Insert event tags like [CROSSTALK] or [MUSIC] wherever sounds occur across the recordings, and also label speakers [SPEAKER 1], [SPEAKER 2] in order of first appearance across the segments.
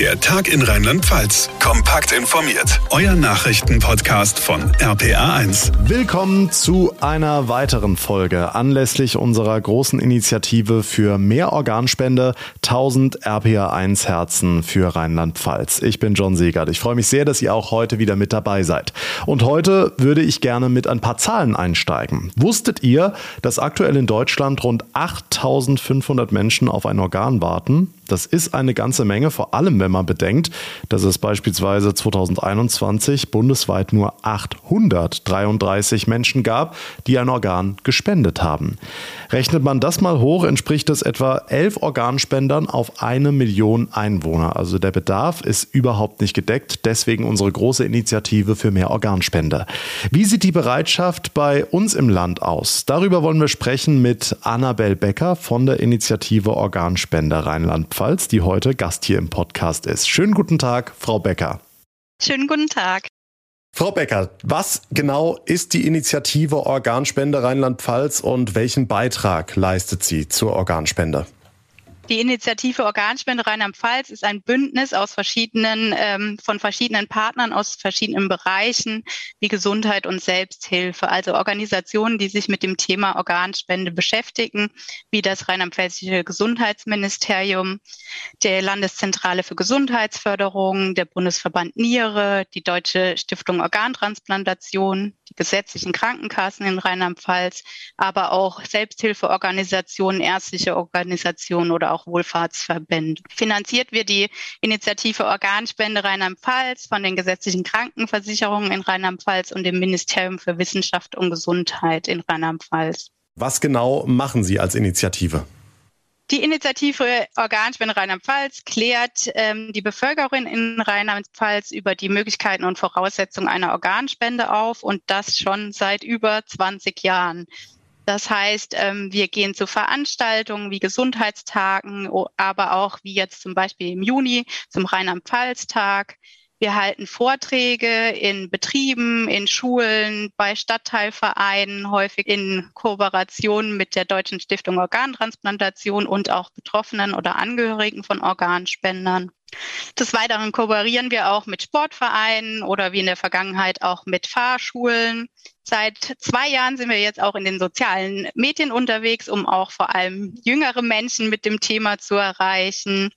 [SPEAKER 1] Der Tag in Rheinland-Pfalz. Kompakt informiert. Euer Nachrichtenpodcast von RPA1.
[SPEAKER 2] Willkommen zu einer weiteren Folge anlässlich unserer großen Initiative für mehr Organspende. 1000 RPA1 Herzen für Rheinland-Pfalz. Ich bin John Segert. Ich freue mich sehr, dass ihr auch heute wieder mit dabei seid. Und heute würde ich gerne mit ein paar Zahlen einsteigen. Wusstet ihr, dass aktuell in Deutschland rund 8500 Menschen auf ein Organ warten? Das ist eine ganze Menge, vor allem wenn man bedenkt, dass es beispielsweise 2021 bundesweit nur 833 Menschen gab, die ein Organ gespendet haben. Rechnet man das mal hoch, entspricht es etwa elf Organspendern auf eine Million Einwohner. Also der Bedarf ist überhaupt nicht gedeckt. Deswegen unsere große Initiative für mehr Organspende. Wie sieht die Bereitschaft bei uns im Land aus? Darüber wollen wir sprechen mit Annabel Becker von der Initiative Organspende Rheinland-Pfalz, die heute Gast hier im Podcast ist. Schönen guten Tag, Frau Becker.
[SPEAKER 3] Schönen guten Tag.
[SPEAKER 2] Frau Becker, was genau ist die Initiative Organspende Rheinland-Pfalz und welchen Beitrag leistet sie zur Organspende?
[SPEAKER 3] Die Initiative Organspende Rheinland-Pfalz ist ein Bündnis aus verschiedenen, ähm, von verschiedenen Partnern aus verschiedenen Bereichen wie Gesundheit und Selbsthilfe, also Organisationen, die sich mit dem Thema Organspende beschäftigen, wie das Rheinland-Pfälzische Gesundheitsministerium, der Landeszentrale für Gesundheitsförderung, der Bundesverband Niere, die Deutsche Stiftung Organtransplantation, die gesetzlichen Krankenkassen in Rheinland-Pfalz, aber auch Selbsthilfeorganisationen, ärztliche Organisationen oder auch Wohlfahrtsverbände. Finanziert wird die Initiative Organspende Rheinland-Pfalz von den gesetzlichen Krankenversicherungen in Rheinland-Pfalz und dem Ministerium für Wissenschaft und Gesundheit in Rheinland-Pfalz.
[SPEAKER 2] Was genau machen Sie als Initiative?
[SPEAKER 3] Die Initiative Organspende Rheinland-Pfalz klärt ähm, die Bevölkerung in Rheinland-Pfalz über die Möglichkeiten und Voraussetzungen einer Organspende auf und das schon seit über 20 Jahren. Das heißt, ähm, wir gehen zu Veranstaltungen wie Gesundheitstagen, aber auch wie jetzt zum Beispiel im Juni zum Rheinland-Pfalz-Tag. Wir halten Vorträge in Betrieben, in Schulen, bei Stadtteilvereinen, häufig in Kooperation mit der Deutschen Stiftung Organtransplantation und auch Betroffenen oder Angehörigen von Organspendern. Des Weiteren kooperieren wir auch mit Sportvereinen oder wie in der Vergangenheit auch mit Fahrschulen. Seit zwei Jahren sind wir jetzt auch in den sozialen Medien unterwegs, um auch vor allem jüngere Menschen mit dem Thema zu erreichen.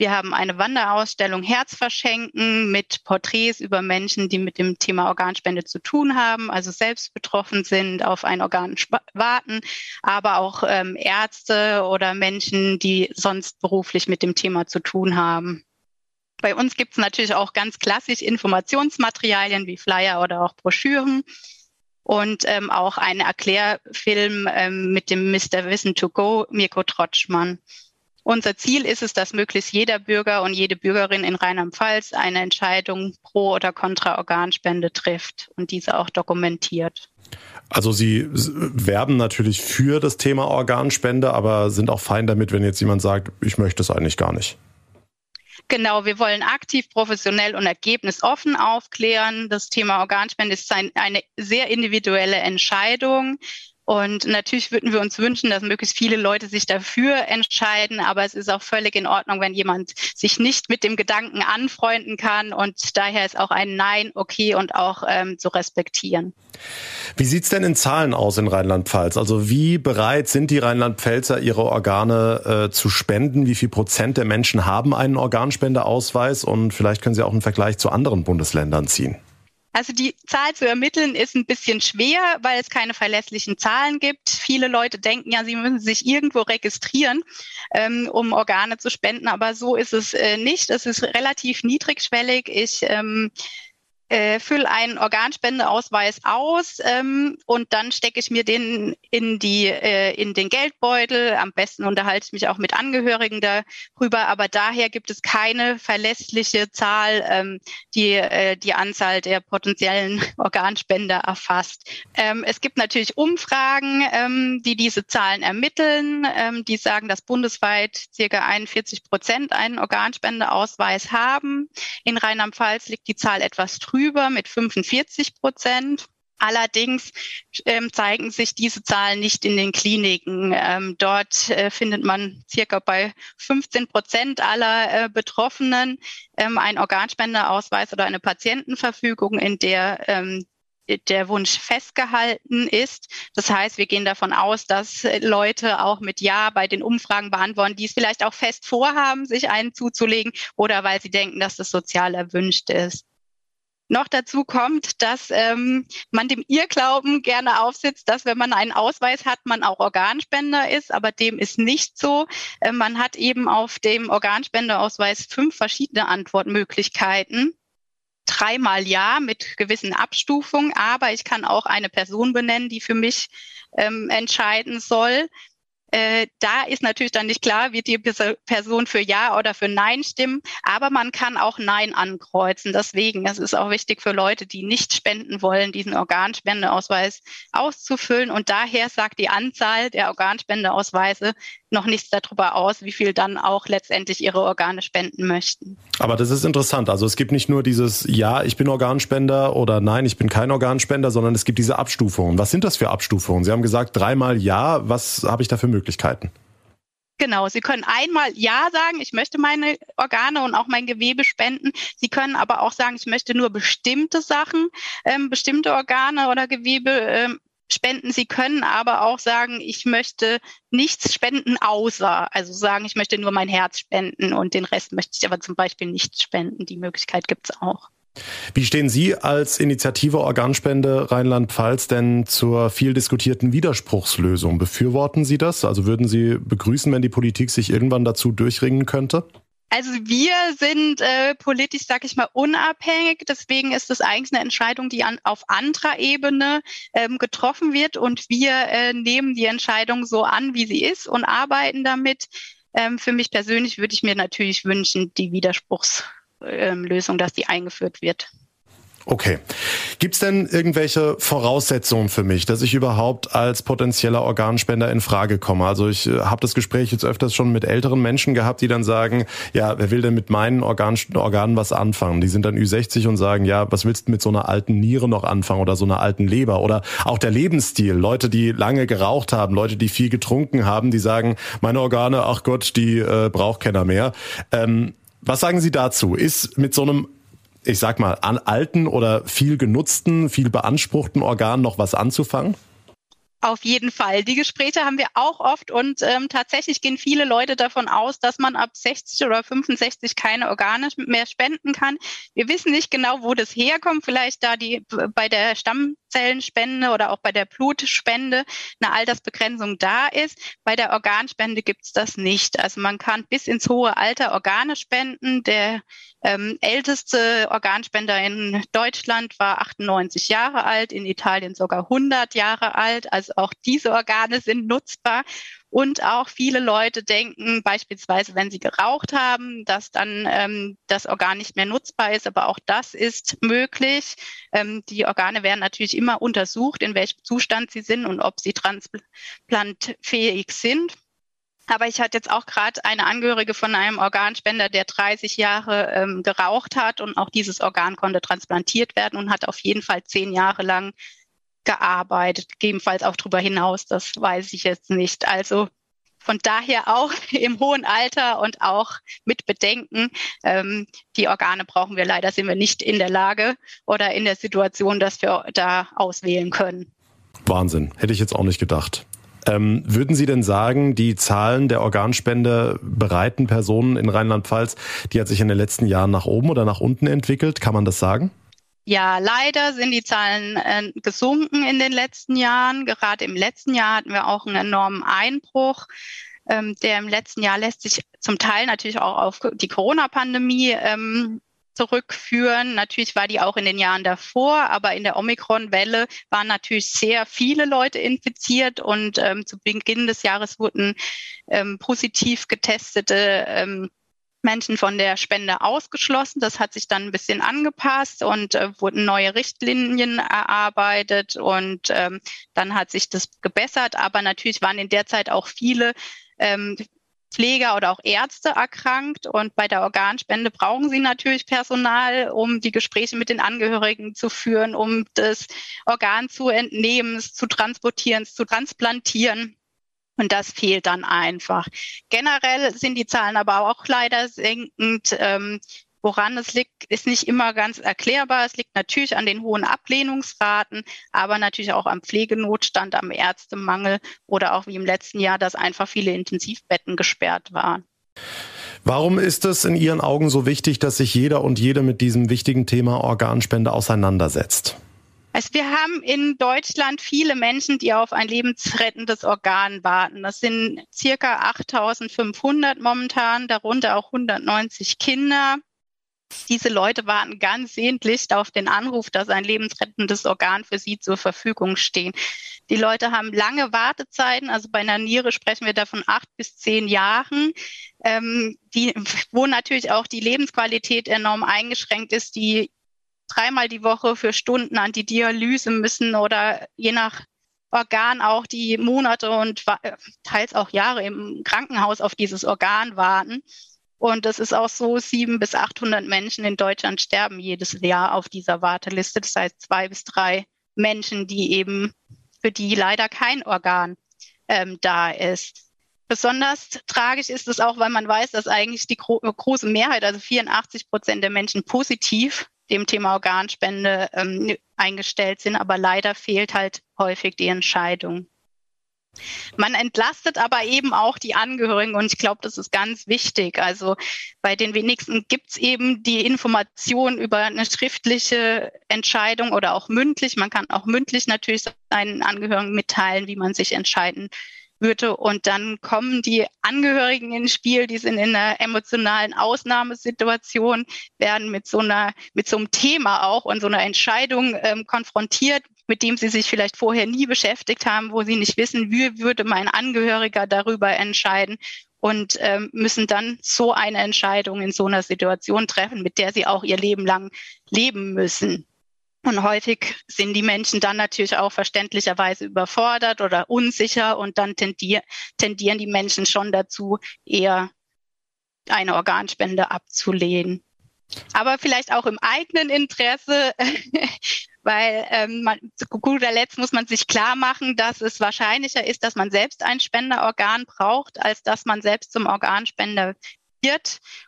[SPEAKER 3] Wir haben eine Wanderausstellung Herz verschenken mit Porträts über Menschen, die mit dem Thema Organspende zu tun haben, also selbst betroffen sind, auf ein Organ warten, aber auch ähm, Ärzte oder Menschen, die sonst beruflich mit dem Thema zu tun haben. Bei uns gibt es natürlich auch ganz klassisch Informationsmaterialien wie Flyer oder auch Broschüren und ähm, auch einen Erklärfilm ähm, mit dem Mr. Wissen to Go, Mirko Trotschmann. Unser Ziel ist es, dass möglichst jeder Bürger und jede Bürgerin in Rheinland-Pfalz eine Entscheidung pro oder contra Organspende trifft und diese auch dokumentiert.
[SPEAKER 2] Also Sie werben natürlich für das Thema Organspende, aber sind auch fein damit, wenn jetzt jemand sagt, ich möchte es eigentlich gar nicht.
[SPEAKER 3] Genau, wir wollen aktiv, professionell und ergebnisoffen aufklären. Das Thema Organspende ist eine sehr individuelle Entscheidung. Und natürlich würden wir uns wünschen, dass möglichst viele Leute sich dafür entscheiden. Aber es ist auch völlig in Ordnung, wenn jemand sich nicht mit dem Gedanken anfreunden kann. Und daher ist auch ein Nein okay und auch ähm, zu respektieren.
[SPEAKER 2] Wie sieht's denn in Zahlen aus in Rheinland-Pfalz? Also wie bereit sind die Rheinland-Pfälzer, ihre Organe äh, zu spenden? Wie viel Prozent der Menschen haben einen Organspendeausweis? Und vielleicht können Sie auch einen Vergleich zu anderen Bundesländern ziehen.
[SPEAKER 3] Also die Zahl zu ermitteln ist ein bisschen schwer, weil es keine verlässlichen Zahlen gibt. Viele Leute denken ja, sie müssen sich irgendwo registrieren, ähm, um Organe zu spenden, aber so ist es äh, nicht. Es ist relativ niedrigschwellig. Ich ähm, äh, fülle einen Organspendeausweis aus ähm, und dann stecke ich mir den in die äh, in den Geldbeutel. Am besten unterhalte ich mich auch mit Angehörigen darüber, aber daher gibt es keine verlässliche Zahl, ähm, die äh, die Anzahl der potenziellen [LAUGHS] Organspender erfasst. Ähm, es gibt natürlich Umfragen, ähm, die diese Zahlen ermitteln, ähm, die sagen, dass bundesweit circa 41 Prozent einen Organspendeausweis haben. In Rheinland-Pfalz liegt die Zahl etwas drüber drüber mit 45 Prozent. Allerdings ähm, zeigen sich diese Zahlen nicht in den Kliniken. Ähm, dort äh, findet man circa bei 15 Prozent aller äh, Betroffenen ähm, einen Organspendeausweis oder eine Patientenverfügung, in der ähm, der Wunsch festgehalten ist. Das heißt, wir gehen davon aus, dass Leute auch mit Ja bei den Umfragen beantworten, die es vielleicht auch fest vorhaben, sich einen zuzulegen oder weil sie denken, dass das sozial erwünscht ist. Noch dazu kommt, dass ähm, man dem Irrglauben gerne aufsitzt, dass wenn man einen Ausweis hat, man auch Organspender ist, aber dem ist nicht so. Äh, man hat eben auf dem Organspendeausweis fünf verschiedene Antwortmöglichkeiten dreimal ja mit gewissen Abstufungen, aber ich kann auch eine Person benennen, die für mich ähm, entscheiden soll. Äh, da ist natürlich dann nicht klar, wird die Person für Ja oder für Nein stimmen, aber man kann auch Nein ankreuzen. Deswegen, es ist auch wichtig für Leute, die nicht spenden wollen, diesen Organspendeausweis auszufüllen. Und daher sagt die Anzahl der Organspendeausweise noch nichts darüber aus, wie viel dann auch letztendlich ihre Organe spenden möchten.
[SPEAKER 2] Aber das ist interessant. Also es gibt nicht nur dieses Ja, ich bin Organspender oder Nein, ich bin kein Organspender, sondern es gibt diese Abstufungen. Was sind das für Abstufungen? Sie haben gesagt dreimal Ja. Was habe ich da für Möglichkeiten?
[SPEAKER 3] Genau, Sie können einmal Ja sagen, ich möchte meine Organe und auch mein Gewebe spenden. Sie können aber auch sagen, ich möchte nur bestimmte Sachen, ähm, bestimmte Organe oder Gewebe ähm, spenden. Sie können aber auch sagen, ich möchte nichts spenden außer, also sagen, ich möchte nur mein Herz spenden und den Rest möchte ich aber zum Beispiel nicht spenden. Die Möglichkeit gibt es auch.
[SPEAKER 2] Wie stehen Sie als Initiative Organspende Rheinland-Pfalz denn zur viel diskutierten Widerspruchslösung? Befürworten Sie das? Also würden Sie begrüßen, wenn die Politik sich irgendwann dazu durchringen könnte?
[SPEAKER 3] Also wir sind äh, politisch, sag ich mal, unabhängig. Deswegen ist es eigentlich eine Entscheidung, die an, auf anderer Ebene ähm, getroffen wird. Und wir äh, nehmen die Entscheidung so an, wie sie ist und arbeiten damit. Ähm, für mich persönlich würde ich mir natürlich wünschen, die Widerspruchslösung, ähm, dass die eingeführt wird.
[SPEAKER 2] Okay. Gibt es denn irgendwelche Voraussetzungen für mich, dass ich überhaupt als potenzieller Organspender in Frage komme? Also ich äh, habe das Gespräch jetzt öfters schon mit älteren Menschen gehabt, die dann sagen, ja, wer will denn mit meinen Organ Organen was anfangen? Die sind dann Ü60 und sagen, ja, was willst du mit so einer alten Niere noch anfangen oder so einer alten Leber? Oder auch der Lebensstil. Leute, die lange geraucht haben, Leute, die viel getrunken haben, die sagen, meine Organe, ach Gott, die äh, braucht keiner mehr. Ähm, was sagen Sie dazu? Ist mit so einem ich sag mal, an alten oder viel genutzten, viel beanspruchten Organen noch was anzufangen?
[SPEAKER 3] Auf jeden Fall. Die Gespräche haben wir auch oft und ähm, tatsächlich gehen viele Leute davon aus, dass man ab 60 oder 65 keine Organe mehr spenden kann. Wir wissen nicht genau, wo das herkommt. Vielleicht da die bei der Stammzellenspende oder auch bei der Blutspende eine Altersbegrenzung da ist. Bei der Organspende gibt's das nicht. Also man kann bis ins hohe Alter Organe spenden. Der ähm, älteste Organspender in Deutschland war 98 Jahre alt, in Italien sogar 100 Jahre alt. Also auch diese Organe sind nutzbar. Und auch viele Leute denken beispielsweise, wenn sie geraucht haben, dass dann ähm, das Organ nicht mehr nutzbar ist. Aber auch das ist möglich. Ähm, die Organe werden natürlich immer untersucht, in welchem Zustand sie sind und ob sie transplantfähig sind. Aber ich hatte jetzt auch gerade eine Angehörige von einem Organspender, der 30 Jahre ähm, geraucht hat und auch dieses Organ konnte transplantiert werden und hat auf jeden Fall zehn Jahre lang gearbeitet, gegebenenfalls auch darüber hinaus, das weiß ich jetzt nicht. Also von daher auch [LAUGHS] im hohen Alter und auch mit Bedenken, ähm, die Organe brauchen wir leider, sind wir nicht in der Lage oder in der Situation, dass wir da auswählen können.
[SPEAKER 2] Wahnsinn, hätte ich jetzt auch nicht gedacht. Ähm, würden Sie denn sagen, die Zahlen der Organspende bereiten Personen in Rheinland-Pfalz, die hat sich in den letzten Jahren nach oben oder nach unten entwickelt? Kann man das sagen?
[SPEAKER 3] Ja, leider sind die Zahlen äh, gesunken in den letzten Jahren. Gerade im letzten Jahr hatten wir auch einen enormen Einbruch. Ähm, der im letzten Jahr lässt sich zum Teil natürlich auch auf die Corona-Pandemie ähm, zurückführen. Natürlich war die auch in den Jahren davor, aber in der Omikron-Welle waren natürlich sehr viele Leute infiziert und ähm, zu Beginn des Jahres wurden ähm, positiv getestete ähm, Menschen von der Spende ausgeschlossen. Das hat sich dann ein bisschen angepasst und äh, wurden neue Richtlinien erarbeitet und ähm, dann hat sich das gebessert. Aber natürlich waren in der Zeit auch viele ähm, Pfleger oder auch Ärzte erkrankt. Und bei der Organspende brauchen sie natürlich Personal, um die Gespräche mit den Angehörigen zu führen, um das Organ zu entnehmen, zu transportieren, zu transplantieren. Und das fehlt dann einfach. Generell sind die Zahlen aber auch leider senkend. Ähm, Woran es liegt, ist nicht immer ganz erklärbar. Es liegt natürlich an den hohen Ablehnungsraten, aber natürlich auch am Pflegenotstand, am Ärztemangel oder auch wie im letzten Jahr, dass einfach viele Intensivbetten gesperrt waren.
[SPEAKER 2] Warum ist es in Ihren Augen so wichtig, dass sich jeder und jede mit diesem wichtigen Thema Organspende auseinandersetzt?
[SPEAKER 3] Also wir haben in Deutschland viele Menschen, die auf ein lebensrettendes Organ warten. Das sind circa 8500 momentan, darunter auch 190 Kinder. Diese Leute warten ganz sehnlich auf den Anruf, dass ein lebensrettendes Organ für sie zur Verfügung steht. Die Leute haben lange Wartezeiten, also bei einer Niere sprechen wir da von acht bis zehn Jahren, ähm, die, wo natürlich auch die Lebensqualität enorm eingeschränkt ist, die dreimal die Woche für Stunden an die Dialyse müssen oder je nach Organ auch die Monate und teils auch Jahre im Krankenhaus auf dieses Organ warten. Und es ist auch so, sieben bis 800 Menschen in Deutschland sterben jedes Jahr auf dieser Warteliste. Das heißt, zwei bis drei Menschen, die eben, für die leider kein Organ ähm, da ist. Besonders tragisch ist es auch, weil man weiß, dass eigentlich die gro große Mehrheit, also 84 Prozent der Menschen positiv dem Thema Organspende ähm, eingestellt sind, aber leider fehlt halt häufig die Entscheidung. Man entlastet aber eben auch die Angehörigen und ich glaube, das ist ganz wichtig. Also bei den wenigsten gibt es eben die Information über eine schriftliche Entscheidung oder auch mündlich. Man kann auch mündlich natürlich seinen Angehörigen mitteilen, wie man sich entscheiden würde. Und dann kommen die Angehörigen ins Spiel, die sind in einer emotionalen Ausnahmesituation, werden mit so einer, mit so einem Thema auch und so einer Entscheidung ähm, konfrontiert, mit dem sie sich vielleicht vorher nie beschäftigt haben, wo sie nicht wissen, wie würde mein Angehöriger darüber entscheiden und ähm, müssen dann so eine Entscheidung in so einer Situation treffen, mit der sie auch ihr Leben lang leben müssen. Und häufig sind die Menschen dann natürlich auch verständlicherweise überfordert oder unsicher und dann tendier tendieren die Menschen schon dazu, eher eine Organspende abzulehnen. Aber vielleicht auch im eigenen Interesse [LAUGHS] weil ähm, man, zu guter Letzt muss man sich klar machen, dass es wahrscheinlicher ist, dass man selbst ein Spenderorgan braucht, als dass man selbst zum Organspender.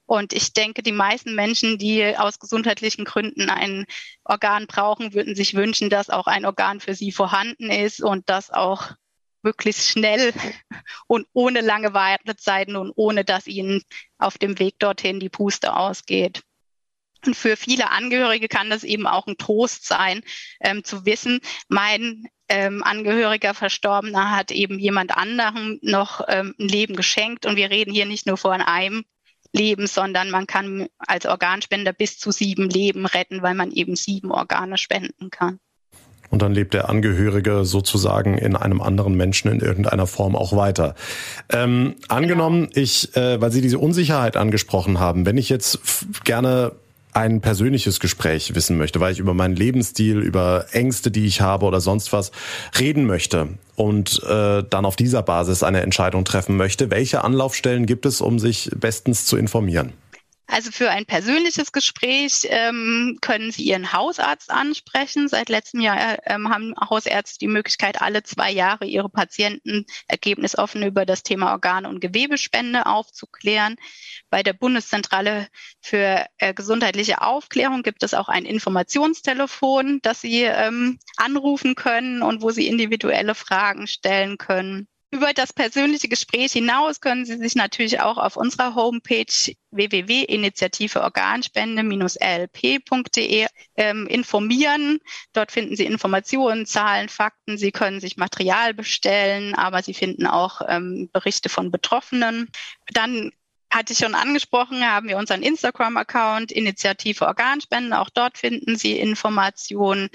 [SPEAKER 3] Und ich denke, die meisten Menschen, die aus gesundheitlichen Gründen ein Organ brauchen, würden sich wünschen, dass auch ein Organ für sie vorhanden ist und das auch möglichst schnell und ohne lange Wartezeiten und ohne dass ihnen auf dem Weg dorthin die Puste ausgeht. Und für viele Angehörige kann das eben auch ein Trost sein, ähm, zu wissen, mein ähm, Angehöriger Verstorbener hat eben jemand anderem noch ähm, ein Leben geschenkt. Und wir reden hier nicht nur von einem Leben, sondern man kann als Organspender bis zu sieben Leben retten, weil man eben sieben Organe spenden kann.
[SPEAKER 2] Und dann lebt der Angehörige sozusagen in einem anderen Menschen in irgendeiner Form auch weiter. Ähm, angenommen, genau. ich, äh, weil Sie diese Unsicherheit angesprochen haben, wenn ich jetzt gerne ein persönliches Gespräch wissen möchte, weil ich über meinen Lebensstil, über Ängste, die ich habe oder sonst was reden möchte und äh, dann auf dieser Basis eine Entscheidung treffen möchte, welche Anlaufstellen gibt es, um sich bestens zu informieren?
[SPEAKER 3] Also für ein persönliches Gespräch ähm, können Sie Ihren Hausarzt ansprechen. Seit letztem Jahr ähm, haben Hausärzte die Möglichkeit, alle zwei Jahre ihre Patienten ergebnisoffen über das Thema Organ- und Gewebespende aufzuklären. Bei der Bundeszentrale für äh, gesundheitliche Aufklärung gibt es auch ein Informationstelefon, das Sie ähm, anrufen können und wo Sie individuelle Fragen stellen können. Über das persönliche Gespräch hinaus können Sie sich natürlich auch auf unserer Homepage www.initiativeorganspende-lp.de ähm, informieren. Dort finden Sie Informationen, Zahlen, Fakten. Sie können sich Material bestellen, aber Sie finden auch ähm, Berichte von Betroffenen. Dann hatte ich schon angesprochen, haben wir unseren Instagram-Account Initiative Organspende. Auch dort finden Sie Informationen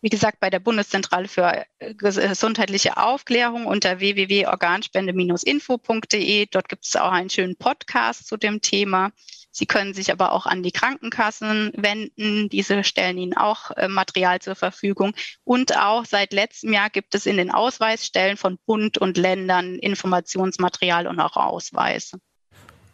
[SPEAKER 3] wie gesagt, bei der Bundeszentrale für äh, gesundheitliche Aufklärung unter www.organspende-info.de. Dort gibt es auch einen schönen Podcast zu dem Thema. Sie können sich aber auch an die Krankenkassen wenden. Diese stellen Ihnen auch äh, Material zur Verfügung. Und auch seit letztem Jahr gibt es in den Ausweisstellen von Bund und Ländern Informationsmaterial und auch Ausweise.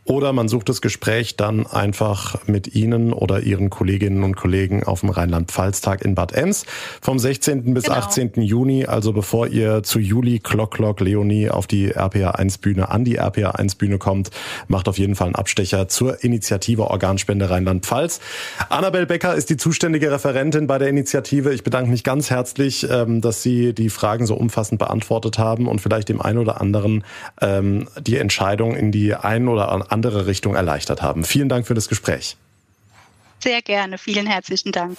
[SPEAKER 2] Oder man sucht das Gespräch dann einfach mit Ihnen oder Ihren Kolleginnen und Kollegen auf dem Rheinland-Pfalz-Tag in Bad Ems vom 16. bis genau. 18. Juni. Also bevor ihr zu Juli Clock Leonie auf die RPA 1 Bühne, an die RPA 1 Bühne kommt, macht auf jeden Fall einen Abstecher zur Initiative Organspende Rheinland-Pfalz. Annabel Becker ist die zuständige Referentin bei der Initiative. Ich bedanke mich ganz herzlich, ähm, dass Sie die Fragen so umfassend beantwortet haben und vielleicht dem einen oder anderen ähm, die Entscheidung in die ein oder andere Richtung erleichtert haben. Vielen Dank für das Gespräch.
[SPEAKER 3] Sehr gerne. Vielen herzlichen Dank.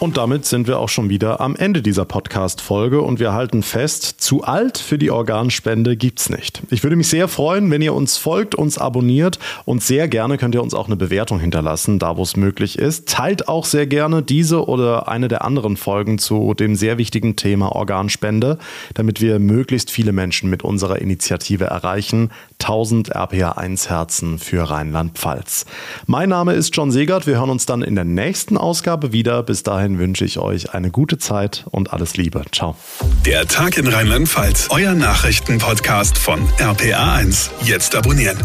[SPEAKER 2] Und damit sind wir auch schon wieder am Ende dieser Podcast-Folge und wir halten fest, zu alt für die Organspende gibt's nicht. Ich würde mich sehr freuen, wenn ihr uns folgt, uns abonniert und sehr gerne könnt ihr uns auch eine Bewertung hinterlassen, da wo es möglich ist. Teilt auch sehr gerne diese oder eine der anderen Folgen zu dem sehr wichtigen Thema Organspende, damit wir möglichst viele Menschen mit unserer Initiative erreichen. 1000 RPA1 Herzen für Rheinland-Pfalz. Mein Name ist John Segert. Wir hören uns dann in der nächsten Ausgabe wieder. Bis dahin dahin wünsche ich euch eine gute Zeit und alles Liebe. Ciao.
[SPEAKER 1] Der Tag in Rheinland-Pfalz, euer Nachrichtenpodcast von RPA1. Jetzt abonnieren.